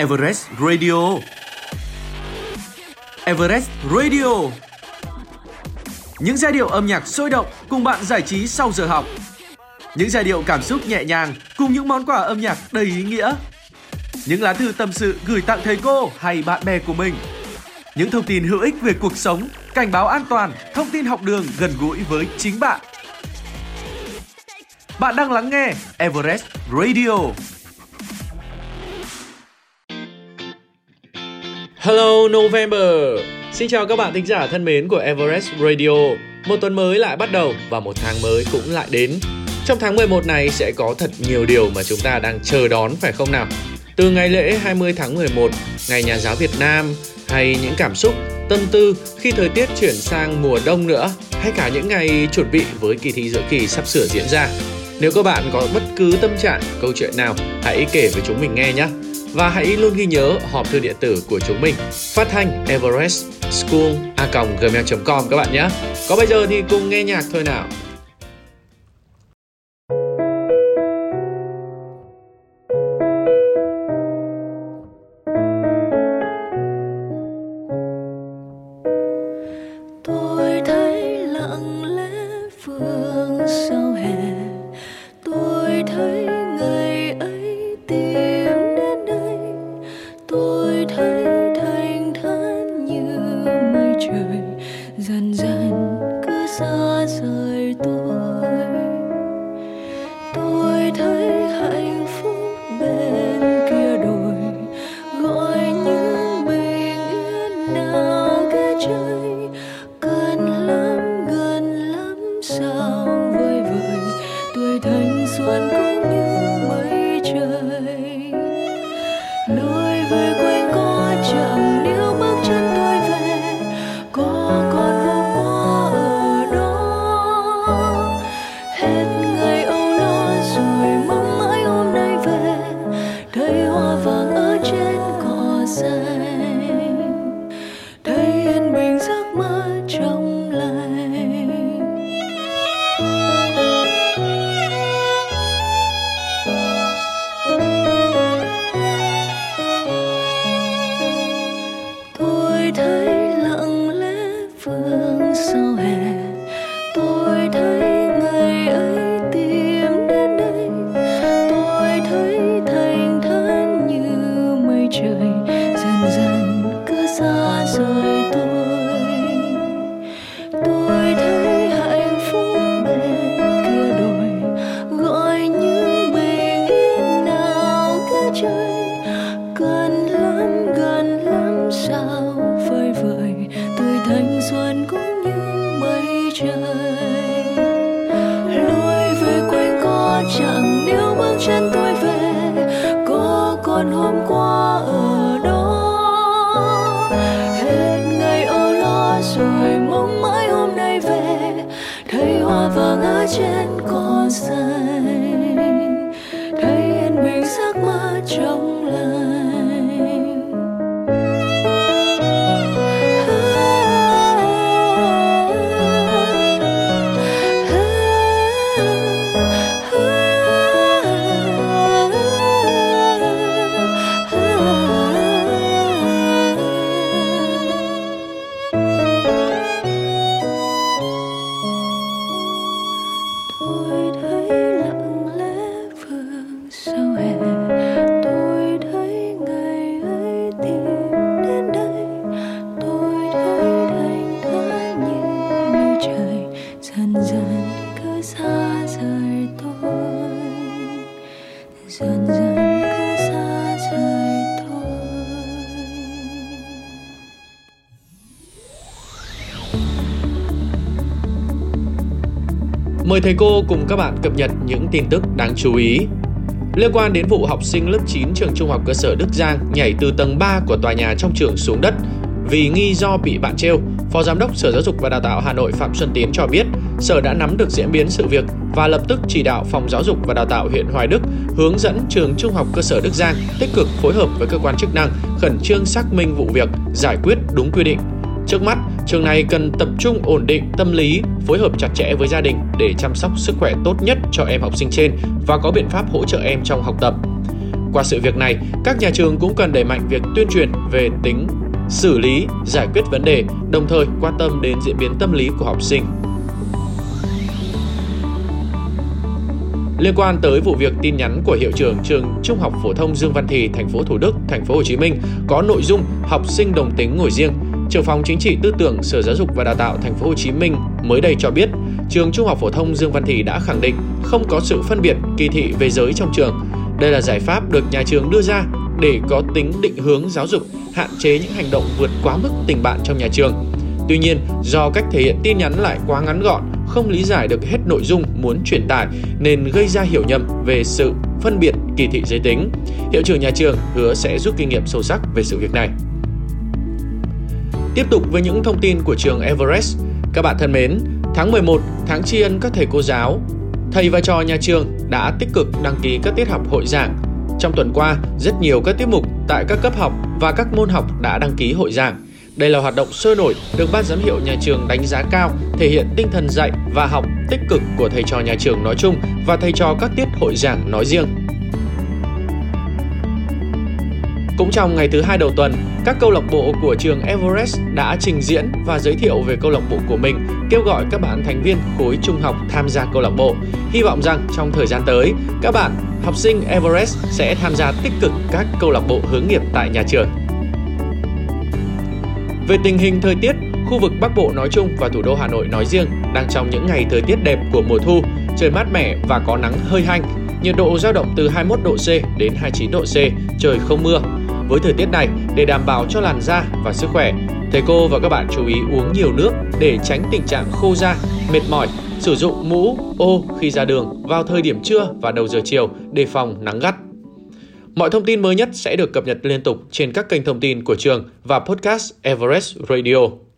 Everest Radio. Everest Radio. Những giai điệu âm nhạc sôi động cùng bạn giải trí sau giờ học. Những giai điệu cảm xúc nhẹ nhàng cùng những món quà âm nhạc đầy ý nghĩa. Những lá thư tâm sự gửi tặng thầy cô hay bạn bè của mình. Những thông tin hữu ích về cuộc sống, cảnh báo an toàn, thông tin học đường gần gũi với chính bạn. Bạn đang lắng nghe Everest Radio. Hello November! Xin chào các bạn thính giả thân mến của Everest Radio. Một tuần mới lại bắt đầu và một tháng mới cũng lại đến. Trong tháng 11 này sẽ có thật nhiều điều mà chúng ta đang chờ đón phải không nào? Từ ngày lễ 20 tháng 11, ngày nhà giáo Việt Nam hay những cảm xúc, tâm tư khi thời tiết chuyển sang mùa đông nữa hay cả những ngày chuẩn bị với kỳ thi giữa kỳ sắp sửa diễn ra. Nếu các bạn có bất cứ tâm trạng, câu chuyện nào, hãy kể với chúng mình nghe nhé. Và hãy luôn ghi nhớ hòm thư điện tử của chúng mình phát thanh everest school a gmail.com các bạn nhé. Có bây giờ thì cùng nghe nhạc thôi nào. Tôi thấy lặng lẽ phương sâu. so 却 Mời thầy cô cùng các bạn cập nhật những tin tức đáng chú ý. Liên quan đến vụ học sinh lớp 9 trường Trung học cơ sở Đức Giang nhảy từ tầng 3 của tòa nhà trong trường xuống đất vì nghi do bị bạn trêu, Phó Giám đốc Sở Giáo dục và Đào tạo Hà Nội Phạm Xuân Tiến cho biết, Sở đã nắm được diễn biến sự việc và lập tức chỉ đạo Phòng Giáo dục và Đào tạo huyện Hoài Đức hướng dẫn trường Trung học cơ sở Đức Giang tích cực phối hợp với cơ quan chức năng khẩn trương xác minh vụ việc, giải quyết đúng quy định. Trước mắt, trường này cần tập trung ổn định tâm lý, phối hợp chặt chẽ với gia đình để chăm sóc sức khỏe tốt nhất cho em học sinh trên và có biện pháp hỗ trợ em trong học tập. Qua sự việc này, các nhà trường cũng cần đẩy mạnh việc tuyên truyền về tính xử lý, giải quyết vấn đề, đồng thời quan tâm đến diễn biến tâm lý của học sinh. Liên quan tới vụ việc tin nhắn của hiệu trưởng trường Trung học phổ thông Dương Văn Thì, thành phố Thủ Đức, thành phố Hồ Chí Minh có nội dung học sinh đồng tính ngồi riêng, trưởng phòng chính trị tư tưởng Sở Giáo dục và Đào tạo thành phố Hồ Chí Minh mới đây cho biết, trường Trung học phổ thông Dương Văn Thị đã khẳng định không có sự phân biệt kỳ thị về giới trong trường. Đây là giải pháp được nhà trường đưa ra để có tính định hướng giáo dục, hạn chế những hành động vượt quá mức tình bạn trong nhà trường. Tuy nhiên, do cách thể hiện tin nhắn lại quá ngắn gọn, không lý giải được hết nội dung muốn truyền tải nên gây ra hiểu nhầm về sự phân biệt kỳ thị giới tính. Hiệu trưởng nhà trường hứa sẽ rút kinh nghiệm sâu sắc về sự việc này. Tiếp tục với những thông tin của trường Everest. Các bạn thân mến, tháng 11, tháng tri ân các thầy cô giáo, thầy và trò nhà trường đã tích cực đăng ký các tiết học hội giảng. Trong tuần qua, rất nhiều các tiết mục tại các cấp học và các môn học đã đăng ký hội giảng. Đây là hoạt động sôi nổi được ban giám hiệu nhà trường đánh giá cao, thể hiện tinh thần dạy và học tích cực của thầy trò nhà trường nói chung và thầy trò các tiết hội giảng nói riêng. Cũng trong ngày thứ hai đầu tuần, các câu lạc bộ của trường Everest đã trình diễn và giới thiệu về câu lạc bộ của mình, kêu gọi các bạn thành viên khối trung học tham gia câu lạc bộ. Hy vọng rằng trong thời gian tới, các bạn học sinh Everest sẽ tham gia tích cực các câu lạc bộ hướng nghiệp tại nhà trường. Về tình hình thời tiết, khu vực Bắc Bộ nói chung và thủ đô Hà Nội nói riêng đang trong những ngày thời tiết đẹp của mùa thu, trời mát mẻ và có nắng hơi hanh, nhiệt độ dao động từ 21 độ C đến 29 độ C, trời không mưa. Với thời tiết này, để đảm bảo cho làn da và sức khỏe, thầy cô và các bạn chú ý uống nhiều nước để tránh tình trạng khô da, mệt mỏi, sử dụng mũ, ô khi ra đường vào thời điểm trưa và đầu giờ chiều để phòng nắng gắt. Mọi thông tin mới nhất sẽ được cập nhật liên tục trên các kênh thông tin của trường và podcast Everest Radio.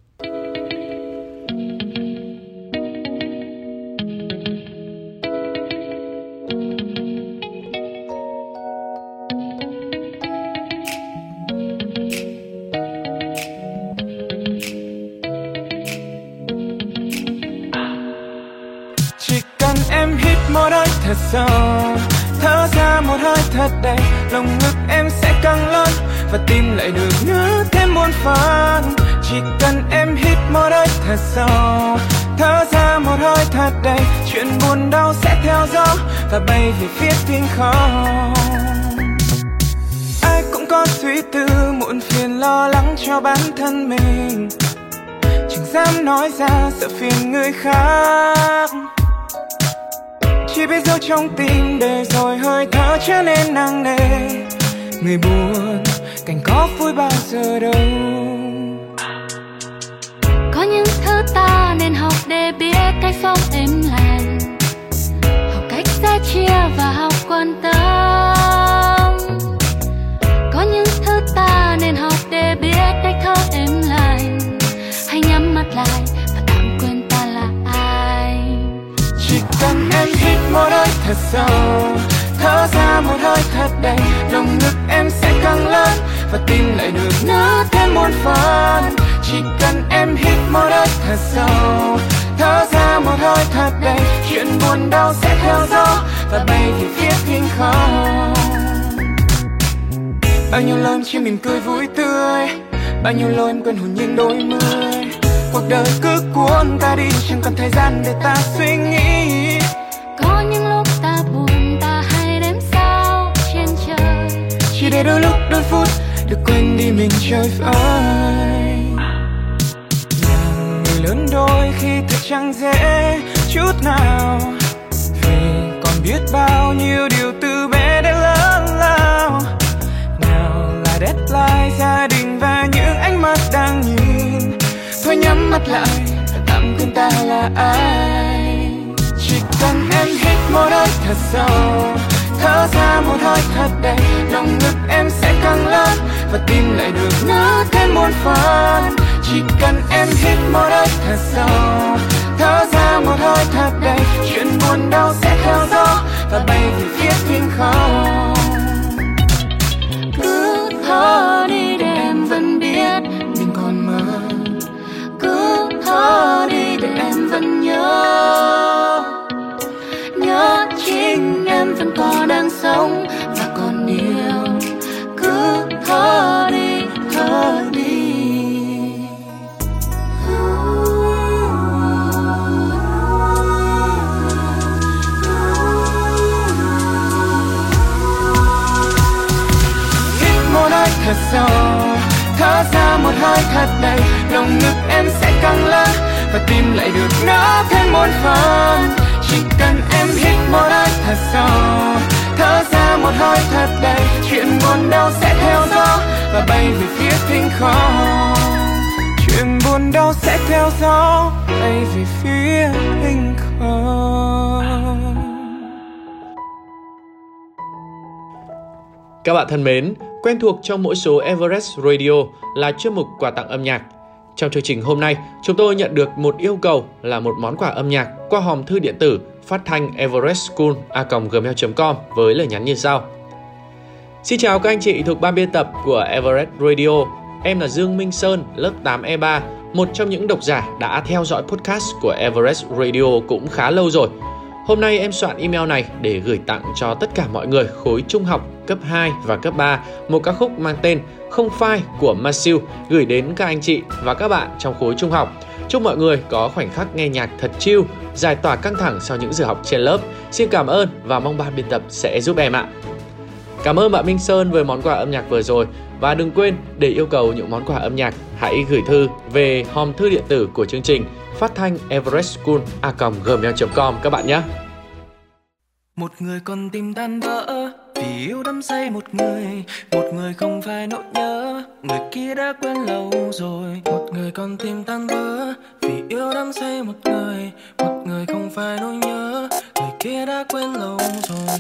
Tim nhớ thêm muôn phần. Chỉ cần em hít một hơi thật sâu, Thở ra một hơi thật đầy. Chuyện buồn đau sẽ theo gió Và bay về phía thiên không. Ai cũng có suy tư, muộn phiền lo lắng cho bản thân mình. Chẳng dám nói ra sợ phiền người khác. Chỉ biết giấu trong tim để rồi hơi thở trở nên nặng nề người buồn, cảnh có vui bao giờ đâu. Có những thứ ta nên học để biết cách sống êm lành. Học cách sẻ chia và học quan tâm. Có những thứ ta nên học để biết cách thở êm lành. Hãy nhắm mắt lại và tạm quên ta là ai. Chỉ cần em hít một hơi thật sâu, thở ra một hơi thật đầy mỉm cười vui tươi. Bao nhiêu lối em quên hồn nhiên đôi mươi. Cuộc đời cứ cuốn ta đi chẳng còn thời gian để ta suy nghĩ. Có những lúc ta buồn ta hay đếm sao trên trời. Chỉ để đôi lúc đôi phút được quên đi mình chơi vơi làm người lớn đôi khi thật chẳng dễ chút nào. Vì còn biết bao nhiêu điều từ bé đến lớn lao deadline, gia đình và những ánh mắt đang nhìn. Thôi nhắm mắt lại, tạm quên ta là ai. Chỉ cần em hít một hơi thật sâu, thở ra một hơi thật đầy lòng ngực em sẽ căng lớn và tim lại được nở thêm muôn phần. Chỉ cần em hít một hơi thật sâu, thở ra một hơi thật đầy, chuyện buồn đau sẽ theo gió và bay về phía thiên không thở đi để em vẫn biết mình còn mơ. Cứ thở đi để em vẫn nhớ. Ra hơi thật đầy lòng ngực em sẽ căng lớn và tim lại được nó thêm một phần. Chỉ cần em hít một hơi thật sâu, thở ra một hơi thật đầy, chuyện buồn đau sẽ theo gió và bay về phía thinh không. Chuyện buồn đau sẽ theo gió, bay về phía thinh không. Các bạn thân mến, quen thuộc trong mỗi số Everest Radio là chuyên mục quà tặng âm nhạc. Trong chương trình hôm nay, chúng tôi nhận được một yêu cầu là một món quà âm nhạc qua hòm thư điện tử phát thanh everestschool.gmail.com với lời nhắn như sau. Xin chào các anh chị thuộc ban biên tập của Everest Radio. Em là Dương Minh Sơn, lớp 8E3, một trong những độc giả đã theo dõi podcast của Everest Radio cũng khá lâu rồi. Hôm nay em soạn email này để gửi tặng cho tất cả mọi người khối trung học cấp 2 và cấp 3 một ca khúc mang tên Không phai của Masew gửi đến các anh chị và các bạn trong khối trung học. Chúc mọi người có khoảnh khắc nghe nhạc thật chill, giải tỏa căng thẳng sau những giờ học trên lớp. Xin cảm ơn và mong ban biên tập sẽ giúp em ạ. Cảm ơn bạn Minh Sơn với món quà âm nhạc vừa rồi và đừng quên để yêu cầu những món quà âm nhạc hãy gửi thư về hòm thư điện tử của chương trình phát thanh everestschool.gmail.com các bạn nhé. một người còn tim tan vỡ, vì yêu đắm say một người. Một người không phải nỗi nhớ, người kia đã quên lâu rồi. Một người còn tim tan vỡ, vì yêu đắm say một người. Một người không phải nỗi nhớ, người kia đã quên lâu rồi.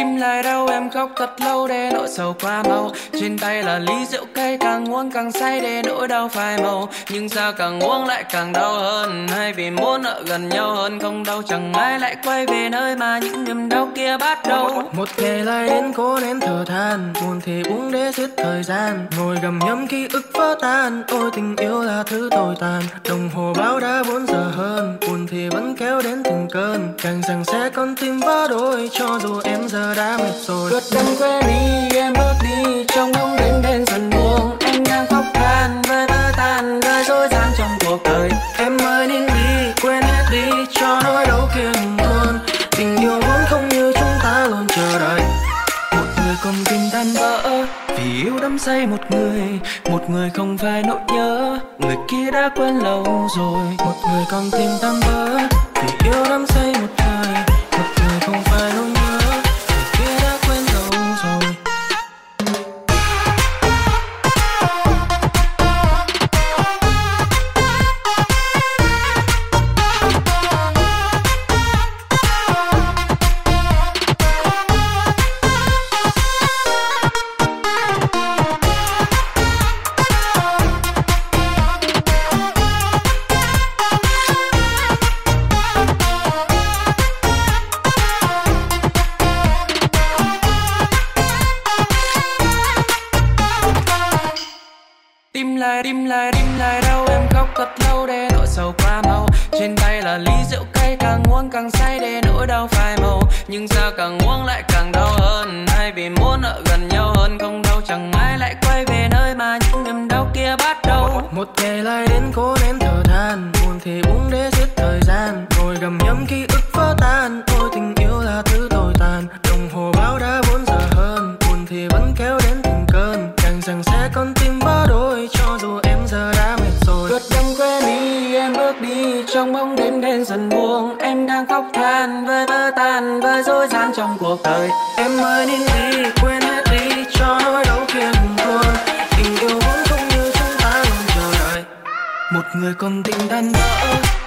Tìm lại đau em khóc thật lâu để nỗi sầu qua mau. Trên tay là ly rượu cay, càng uống càng say để nỗi đau phai màu. Nhưng sao càng uống lại càng đau hơn Hay vì muốn ở gần nhau hơn. Không đâu Chẳng ai lại quay về nơi mà những niềm đau kia bắt đầu. Một ngày lại đến cố nén thở than, Buồn thì uống để giết thời gian. Ngồi gầm nhấm ký ức vỡ tan, Ôi tình yêu là thứ tồi tàn. Đồng hồ báo đã 4 giờ hơn, Buồn thì vẫn kéo đến từng cơn. Càng rằng sẽ con tim vỡ đôi, Cho dù em giờ đã mệt rồi. Vượt đêm quên đi, em bước đi Trong bóng đêm đen dần buông. Em đang khóc than với vỡ tan Với dối gian trong cuộc đời. Em ơi, nên đi, quên hết đi, Cho nỗi đau kia ngừng luôn Tình yêu vốn không như chúng ta luôn chờ đợi. Một người còn tim tan vỡ, vì yêu đắm say một người. Một người không phải nỗi nhớ, Người kia đã quên lâu rồi. Một người còn tìm tan vỡ, Vì yêu đắm say một người Một nỗi đau phai màu. Nhưng sao càng uống lại càng đau hơn. Hay vì muốn ở gần nhau hơn, không đâu Chẳng ai lại quay về nơi mà những niềm đau kia bắt đầu. Một ngày lại đến cố nén thở than, Buồn thì uống để giết thời gian. Ngồi gầm nhấm ký ức vỡ tan, Ôi tình yêu là thứ tồi tàn. Đồng hồ báo đã dần buông, Em đang khóc than với vỡ tan, Với dối gian trong cuộc đời. Em ơi, nên đi, quên hết đi, Cho nỗi đau kia ngừng Tình yêu vốn không như chúng ta luôn chờ đợi. Một người còn tình tan vỡ.